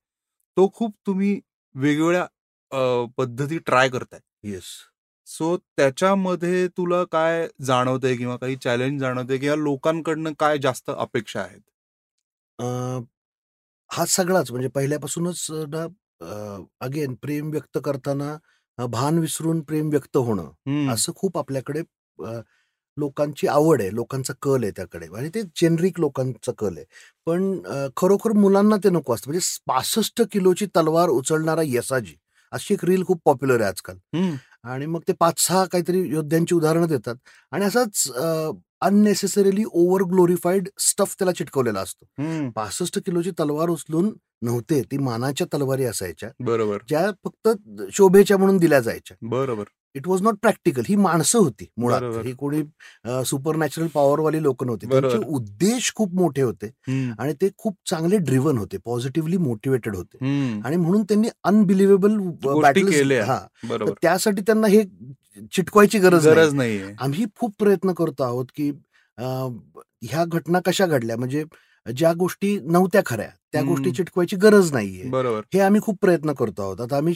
Speaker 1: तो खूप तुम्ही वेगवेगळ्या पद्धती ट्राय करताय.
Speaker 2: येस.
Speaker 1: सो त्याच्यामध्ये तुला काय जाणवतंय किंवा काही चॅलेंज जाणवतंय किंवा लोकांकडनं काय जास्त अपेक्षा आहेत?
Speaker 2: हा सगळाच म्हणजे पहिल्यापासूनच ना अगेन प्रेम व्यक्त करताना भान विसरून प्रेम व्यक्त होणं असं खूप आपल्याकडे लोकांची आवड आहे लोकांचा कल आहे त्याकडे. आणि ते जेनरिक लोकांचा कल आहे. पण खरोखर मुलांना ते नको असतं. म्हणजे पासष्ट किलोची तलवार उचलणारा यसाजी अशी एक रील खूप पॉप्युलर आहे आजकाल. आणि मग ते पाच सहा काहीतरी योद्ध्यांची उदाहरणं देतात. आणि असाच अननेसेसरीली ओव्हर ग्लोरिफाईड स्टफ त्याला चिटकवलेला असतो. पासष्ट किलोची तलवार उचलून नव्हते ती मानाच्या तलवारी असायच्या.
Speaker 1: बरोबर.
Speaker 2: ज्या फक्त शोभेच्या म्हणून दिल्या जायच्या.
Speaker 1: बरोबर.
Speaker 2: इट वॉज नॉट प्रॅक्टिकल ही माणसं होती मुळात. ही कोणी सुपर नॅचरल पॉवरवाली लोक नव्हती. त्यांचे उद्देश खूप मोठे होते आणि ते खूप चांगले ड्रिव्हन होते पॉझिटिव्हली मोटिवेटेड होते. आणि म्हणून त्यांनी अनबिलिव्हेबल
Speaker 1: केल्या.
Speaker 2: हा. त्यासाठी त्यांना हे चिटकवायची गरज नाही.
Speaker 1: गरज नाहीये.
Speaker 2: आम्ही खूप प्रयत्न करतो आहोत की ह्या घटना कशा घडल्या? म्हणजे ज्या गोष्टी नव्हत्या खऱ्या त्या. गोष्टी चिटकवायची गरज नाहीये.
Speaker 1: बरोबर.
Speaker 2: हे आम्ही खूप प्रयत्न करतो आहोत. आता आम्ही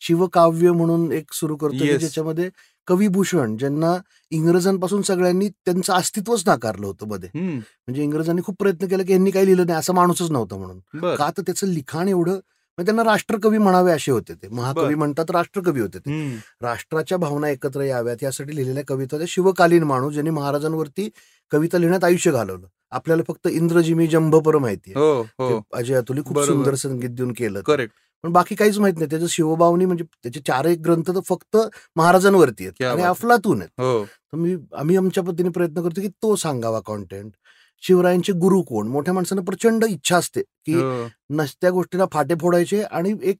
Speaker 2: शिवकाव्य म्हणून एक सुरू करतो. ज्याच्यामध्ये कविभूषण ज्यांना इंग्रजांपासून सगळ्यांनी त्यांचं अस्तित्वच नाकारलं होतं मध्ये. म्हणजे इंग्रजांनी खूप प्रयत्न केला की यांनी काही लिहिलं नाही असं माणूसच नव्हतं म्हणून. का तर त्याचं लिखाण एवढं म्हणजे त्यांना राष्ट्रकवी म्हणावे असे होते ते. महाकवी. म्हणतात राष्ट्रकवी होते ते. राष्ट्राच्या भावना एकत्र याव्यात यासाठी लिहिलेल्या कविता शिवकालीन माणूस ज्यांनी महाराजांवरती कविता लिहिण्यात आयुष्य घालवलं. आपल्याला फक्त इंद्रजिमी जंभपर माहिती
Speaker 1: हो हो.
Speaker 2: अजय अतुली खूप. सुंदर संगीत देऊन केलं.
Speaker 1: करेक्ट.
Speaker 2: पण बाकी काहीच माहीत नाही. त्याचं शिवभावनी म्हणजे त्याचे चार एक ग्रंथ तर फक्त महाराजांवरती आहेत. आणि
Speaker 1: आहे.
Speaker 2: अफलातून आहेत.
Speaker 1: हो.
Speaker 2: तर मी आम्ही आमच्या पद्धतीने प्रयत्न करतो की तो सांगावा कॉन्टेंट शिवरायांचे गुरु कोण? मोठ्या माणसांना प्रचंड इच्छा असते की. नसत्या गोष्टीला फाटे फोडायचे आणि एक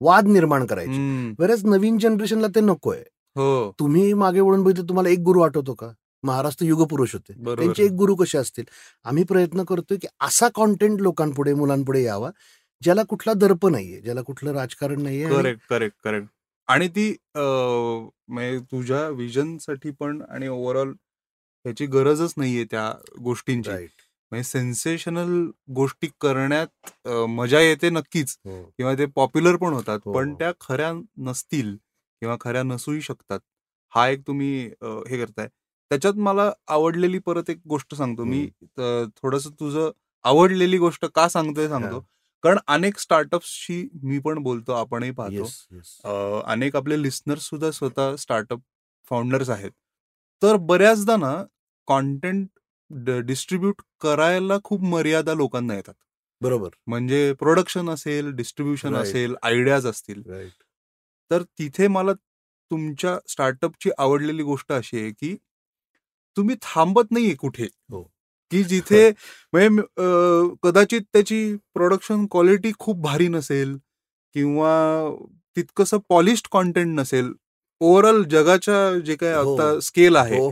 Speaker 2: वाद निर्माण करायचे. बरेच नवीन जनरेशनला ते नकोय.
Speaker 1: हो.
Speaker 2: तुम्ही मागे वळून बघितलं तुम्हाला एक गुरु आठवतो का? महाराज तर युगपुरुष होते. त्यांचे एक गुरु कसे असतील? आम्ही प्रयत्न करतोय की असा कॉन्टेंट लोकांपुढे मुलांपुढे यावा ज्याला कुठला दर्प नाहीये ज्याला कुठलं राजकारण नाहीये
Speaker 1: करेक्ट करेक्ट करेक्ट आणि ती म्हणजे तुझ्या विजनसाठी पण आणि ओव्हरऑल ह्याची गरजच नाहीये त्या गोष्टींची. म्हणजे सेन्सेशनल गोष्टी करण्यात मजा येते नक्कीच
Speaker 2: हो.
Speaker 1: किंवा ते पॉप्युलर पण होतात.
Speaker 2: हो,
Speaker 1: पण
Speaker 2: हो.
Speaker 1: त्या खऱ्या नसतील किंवा खऱ्या नसूही शकतात. हा एक तुम्ही हे करताय. त्याच्यात मला आवडलेली परत एक गोष्ट सांगतो मी. थोडस तुझं आवडलेली गोष्ट का सांगतोय सांगतो. कारण अनेक स्टार्टअप्सशी मी पण बोलतो आपणही पाहतो. अनेक आपले लिस्नर्स सुद्धा स्वतः स्टार्टअप फाउंडर्स आहेत. तर बऱ्याचदा ना कॉन्टेंट डिस्ट्रीब्यूट करायला खूप मर्यादा लोकांना येतात.
Speaker 2: बरोबर.
Speaker 1: म्हणजे प्रोडक्शन असेल डिस्ट्रीब्युशन
Speaker 2: Right.
Speaker 1: असेल आयडियाज असतील. तर तिथे मला तुमच्या स्टार्टअपची आवडलेली गोष्ट अशी आहे की तुम्ही थांबत नाहीये कुठे
Speaker 2: हो.
Speaker 1: की जिथे [laughs] म्हणजे कदाचित त्याची प्रोडक्शन क्वालिटी खूप भारी नसेल किंवा तितकंसं पॉलिश्ड कॉन्टेंट नसेल ओव्हरऑल जगाच्या जे काय
Speaker 2: हो.
Speaker 1: आता स्केल आहे
Speaker 2: हो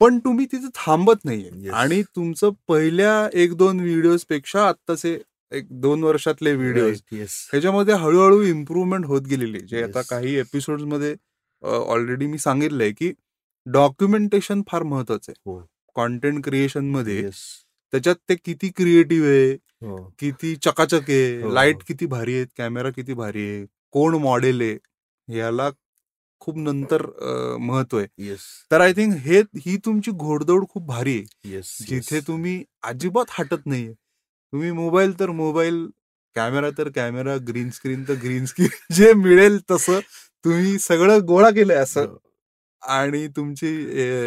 Speaker 1: पण तुम्ही तिथे थांबत नाहीये. आणि तुमचं पहिल्या एक दोन व्हिडिओजपेक्षा आत्ताचे एक दोन वर्षातले व्हिडिओज
Speaker 2: येस
Speaker 1: ह्याच्यामध्ये हळूहळू इम्प्रूव्हमेंट होत गेलेली. जे आता. काही एपिसोडमध्ये ऑलरेडी मी सांगितलंय की डॉक्युमेंटेशन फार महत्वाचं आहे.
Speaker 2: हो.
Speaker 1: कॉन्टेंट
Speaker 2: क्रिएशनमध्ये
Speaker 1: त्याच्यात ते किती क्रिएटिव्ह आहे
Speaker 2: हो.
Speaker 1: किती चकाचक आहे
Speaker 2: हो, लाइट.
Speaker 1: किती भारी आहेत कॅमेरा किती भारी आहे कोण मॉडेल आहे याला खूप नंतर महत्त्व आहे.
Speaker 2: येस
Speaker 1: तर आय थिंक हे ही तुमची घोडदौड खूप भारी आहे.
Speaker 2: येस
Speaker 1: जिथे तुम्ही अजिबात हटत नाहीये. तुम्ही मोबाईल तर मोबाईल कॅमेरा तर कॅमेरा ग्रीन स्क्रीन तर ग्रीन स्क्रीन जे मिळेल तसं तुम्ही सगळं गोळा केलंय असं. आणि तुमची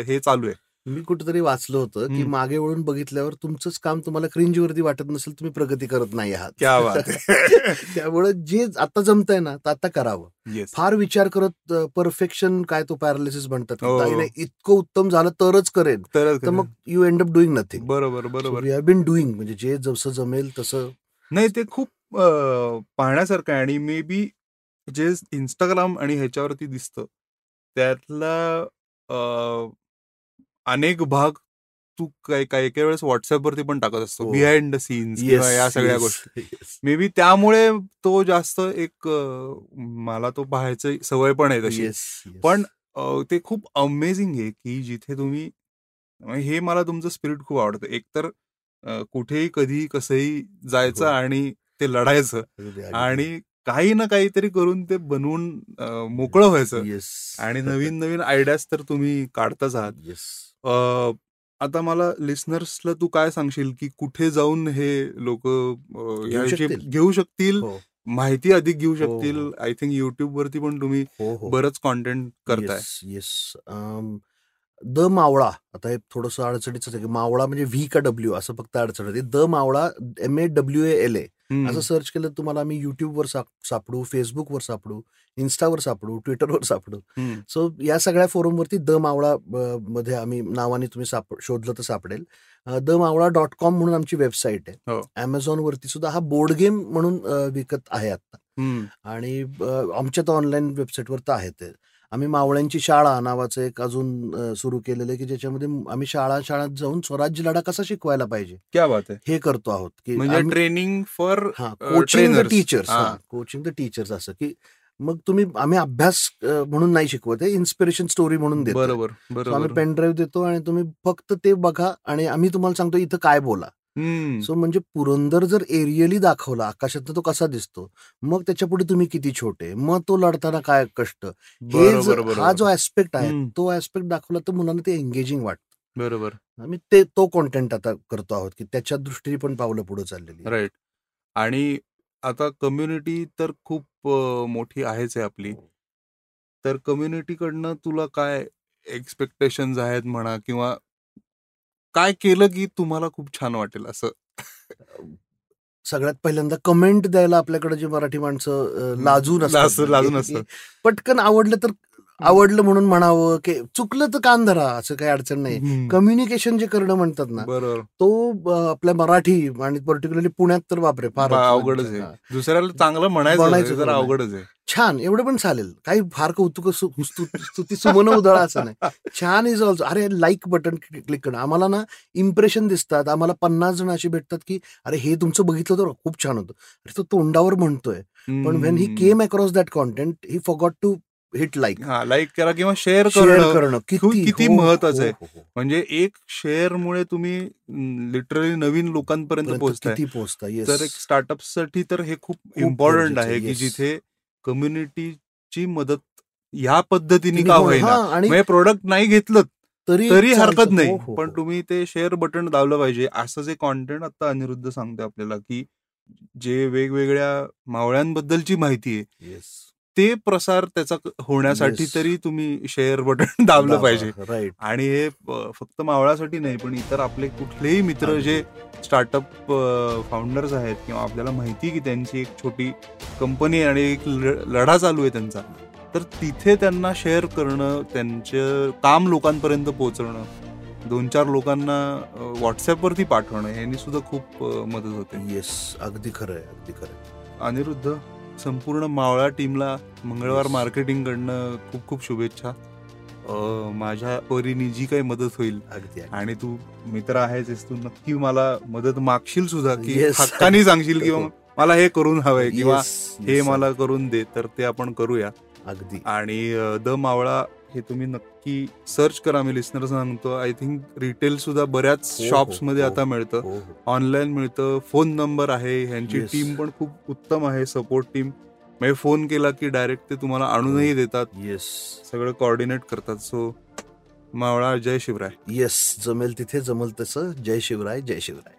Speaker 1: हे चालू आहे.
Speaker 2: मी कुठेतरी वाचलं होतं की. मागे वळून बघितल्यावर तुमचंच काम तुम्हाला क्रिंजवरती वाटत नसेल तुम्ही प्रगती करत नाही आहात. [laughs] त्यामुळे जे आता जमतंय ना आता करावं. फार विचार करत परफेक्शन काय तो पॅरालिसिस म्हणतात.
Speaker 1: हो.
Speaker 2: नाही नाही, इतकं उत्तम झालं तरच करेन.
Speaker 1: तर
Speaker 2: मग you end up doing nothing
Speaker 1: बरोबर बरोबर.
Speaker 2: वी हॅव बीन डुईंग म्हणजे जे जसं जमेल तसं
Speaker 1: नाही ते खूप पाहण्यासारखं आहे. आणि मे बी जे इंस्टाग्राम आणि ह्याच्यावरती दिसतं त्यातला अं, अनेक भाग तू काही काही काही वेळेस व्हॉट्सअपवरती पण टाकत असतो.
Speaker 2: हो.
Speaker 1: बिहाइंड द सीन्स किंवा या सगळ्या गोष्टी. मे बी त्यामुळे तो जास्त एक अं, मला तो पाहायचं सवय पण आहे तशी. पण अं, ते खूप अमेझिंग आहे की जिथे तुम्ही म्हणजे हे मला तुमचं स्पिरिट खूप आवडतं. एकतर अं, कुठेही कधी कसंही जायचं
Speaker 2: हो.
Speaker 1: आणि ते लढायचं आणि काही ना काहीतरी करून ते बनवून मोकळं व्हायचं.
Speaker 2: येस.
Speaker 1: आणि नवीन नवीन आयडियाज तर तुम्ही काढताच आहात.
Speaker 2: येस.
Speaker 1: अं, आता मला लिस्नर्सला तू काय सांगशील की कुठे जाऊन हे लोक. घेऊ शकतील?
Speaker 2: हो.
Speaker 1: माहिती अधिक घेऊ
Speaker 2: हो,
Speaker 1: शकतील. आय थिंक युट्यूब वरती पण तुम्ही
Speaker 2: हो
Speaker 1: बरंच कॉन्टेंट करताय.
Speaker 2: येस. द मावळा आता हे थोडंसं अडचणीच आहे की मावळा म्हणजे व्ही का डब्ल्यू असं फक्त अडचण होती the Mawala M A W A L A. असं सर्च केलं तुम्हाला आम्ही युट्यूबवर साप- सापडू फेसबुकवर सापडू इन्स्टावर सापडू ट्विटरवर सापडू. सो या सगळ्या फोरमवरती द मावळा मध्ये आम्ही नावाने तुम्ही साप शोधलं तर सापडेल द मावळा डॉट कॉम म्हणून आमची वेबसाईट आहे
Speaker 1: हो.
Speaker 2: अमेझॉन वरती सुद्धा हा बोर्ड गेम म्हणून विकत आहे आता. आणि आमच्या तर ऑनलाईन वेबसाईटवर तर आहे ते आम्ही मावळ्यांची शाळा नावाचं एक अजून सुरू केलेलं आहे की ज्याच्यामध्ये आम्ही शाळा शाळात जाऊन स्वराज्य लढा कसा शिकवायला पाहिजे?
Speaker 1: क्या बात आहे.
Speaker 2: हे करतो आहोत की
Speaker 1: ट्रेनिंग फॉर
Speaker 2: हा कोचिंग द. टीचर्स
Speaker 1: हा.
Speaker 2: कोचिंग द टीचर्स असं की मग तुम्ही आम्ही अभ्यास म्हणून नाही शिकवत आहे इन्स्पिरेशन स्टोरी म्हणून देतो
Speaker 1: बरोबर
Speaker 2: आम्ही
Speaker 1: बरोबर.
Speaker 2: पेन ड्राईव्ह देतो आणि तुम्ही फक्त ते बघा आणि आम्ही तुम्हाला सांगतो इथं काय बोला.
Speaker 1: हम्म.
Speaker 2: सो म्हणजे पुरंदर जर एरियली दाखवला आकाशात तो कसा दिसतो मग त्याच्या पुढे तुम्ही किती छोटे मग तो लढताना काय कष्ट? हे
Speaker 1: बरोबर
Speaker 2: हा जो ऍस्पेक्ट आहे
Speaker 1: हम्म.
Speaker 2: तो ऍस्पेक्ट दाखवला तर मुलांना ते एंगेजिंग वाटतं.
Speaker 1: बरोबर.
Speaker 2: आम्ही ते तो कॉन्टेंट आता करतो आहोत की त्याच्या दृष्टीने पण पावलं पुढे चाललेली आहेत.
Speaker 1: राईट आणि आता कम्युनिटी तर खूप अ, मोठी आहेच आहे आपली. तर कम्युनिटीकडनं तुला काय एक्सपेक्टेशन आहेत म्हणा किंवा काय केलं की तुम्हाला खूप छान वाटेल असं
Speaker 2: सगळ्यात पहिल्यांदा कमेंट द्यायला आपल्याकडे जे मराठी माणसं लाजून ना,
Speaker 1: लाजून असतात.
Speaker 2: पटकन आवडलं तर आवडलं म्हणून म्हणावं की चुकलं तर कान धरा असं काही अडचण नाही. कम्युनिकेशन जे करणं म्हणतात ना तो आपल्या मराठी आणि पर्टिक्युलरली पुण्यात तर बापरे फार
Speaker 1: बा- अवघडच आहे. दुसऱ्याला चांगलं म्हणायचं. अवघडच आहे.
Speaker 2: छान एवढं पण चालेल. काही फार कौतुक स्तुती सुमन उधळा असं नाही. छान इज ऑल्सो अरे लाईक बटन क्लिक करणं. आम्हाला ना इम्प्रेशन दिसतात. आम्हाला पन्नास जण अशी भेटतात की अरे हे तुमचं बघितलं तर खूप छान होतं. अरे तो तोंडावर म्हणतोय. पण when he. Came across that content he forgot to hit like
Speaker 1: हा लाईक करा किंवा शेअर करणं.
Speaker 2: किती? हो,
Speaker 1: महत्वाचं आहे.
Speaker 2: हो, हो, हो.
Speaker 1: म्हणजे एक शेअर मुळे तुम्ही लिटरली नवीन लोकांपर्यंत पोहोचताय.
Speaker 2: पोहोचता
Speaker 1: तर एक स्टार्टअपसाठी तर हे खूप इम्पॉर्टंट आहे
Speaker 2: आहे,
Speaker 1: की. जिथे कम्युनिटीची मदत ह्या पद्धतीने का होईना.
Speaker 2: आणि
Speaker 1: म्हणजे प्रोडक्ट नाही घेतलं
Speaker 2: तरी
Speaker 1: तरी. हरकत नाही. पण. तुम्ही ते शेअर बटन दाबलं पाहिजे. असं जे कॉन्टेंट आता अनिरुद्ध सांगते आपल्याला की जे वेगवेगळ्या मावळ्यांबद्दलची माहिती आहे. ते प्रसार त्याचा होण्यासाठी
Speaker 2: Yes.
Speaker 1: तरी तुम्ही शेअर बटन [laughs] दाबलं
Speaker 2: दाबा.
Speaker 1: पाहिजे
Speaker 2: राईट
Speaker 1: आणि हे फक्त मावळासाठी नाही पण इतर आपले कुठलेही मित्र. जे स्टार्टअप फाउंडर्स आहेत किंवा आपल्याला माहिती की त्यांची एक छोटी कंपनी आणि एक लढा चालू आहे त्यांचा तर तिथे त्यांना शेअर करणं त्यांचं काम लोकांपर्यंत पोहोचवणं दोन चार लोकांना व्हॉट्सअपवरती पाठवणं यांनी सुद्धा खूप मदत होते
Speaker 2: येस अगदी खरं आहे अगदी खरं.
Speaker 1: अनिरुद्ध संपूर्ण मावळा टीमला मंगळवार. मार्केटिंग कडनं खूप खूप शुभेच्छा माझ्या परीने जी काही मदत होईल
Speaker 2: अगदी.
Speaker 1: आणि तू मित्र आहेस तू नक्की मला मदत मागशील सुद्धा की. हक्कानी सांगशील किंवा [laughs] मला हे करून हवंय किंवा हे मला करून दे तर ते आपण करूया
Speaker 2: अगदी
Speaker 1: आणि द मावळा हे तुम्ही नक्की सर्च करा मी लिस्नर सांगतो आय थिंक रिटेल सुद्धा बऱ्याच
Speaker 2: हो, हो,
Speaker 1: शॉप्समध्ये
Speaker 2: हो.
Speaker 1: आता मिळतं.
Speaker 2: हो, हो.
Speaker 1: ऑनलाईन मिळतं फोन नंबर आहे ह्यांची. टीम पण खूप उत्तम आहे सपोर्ट टीम म्हणजे फोन केला की डायरेक्ट ते तुम्हाला आणूनही देतात.
Speaker 2: येस
Speaker 1: सगळं कॉर्डिनेट करतात. सो मावळा जय शिवराय.
Speaker 2: येस जमेल तिथे जमल तसं. जय शिवराय जय शिवराय.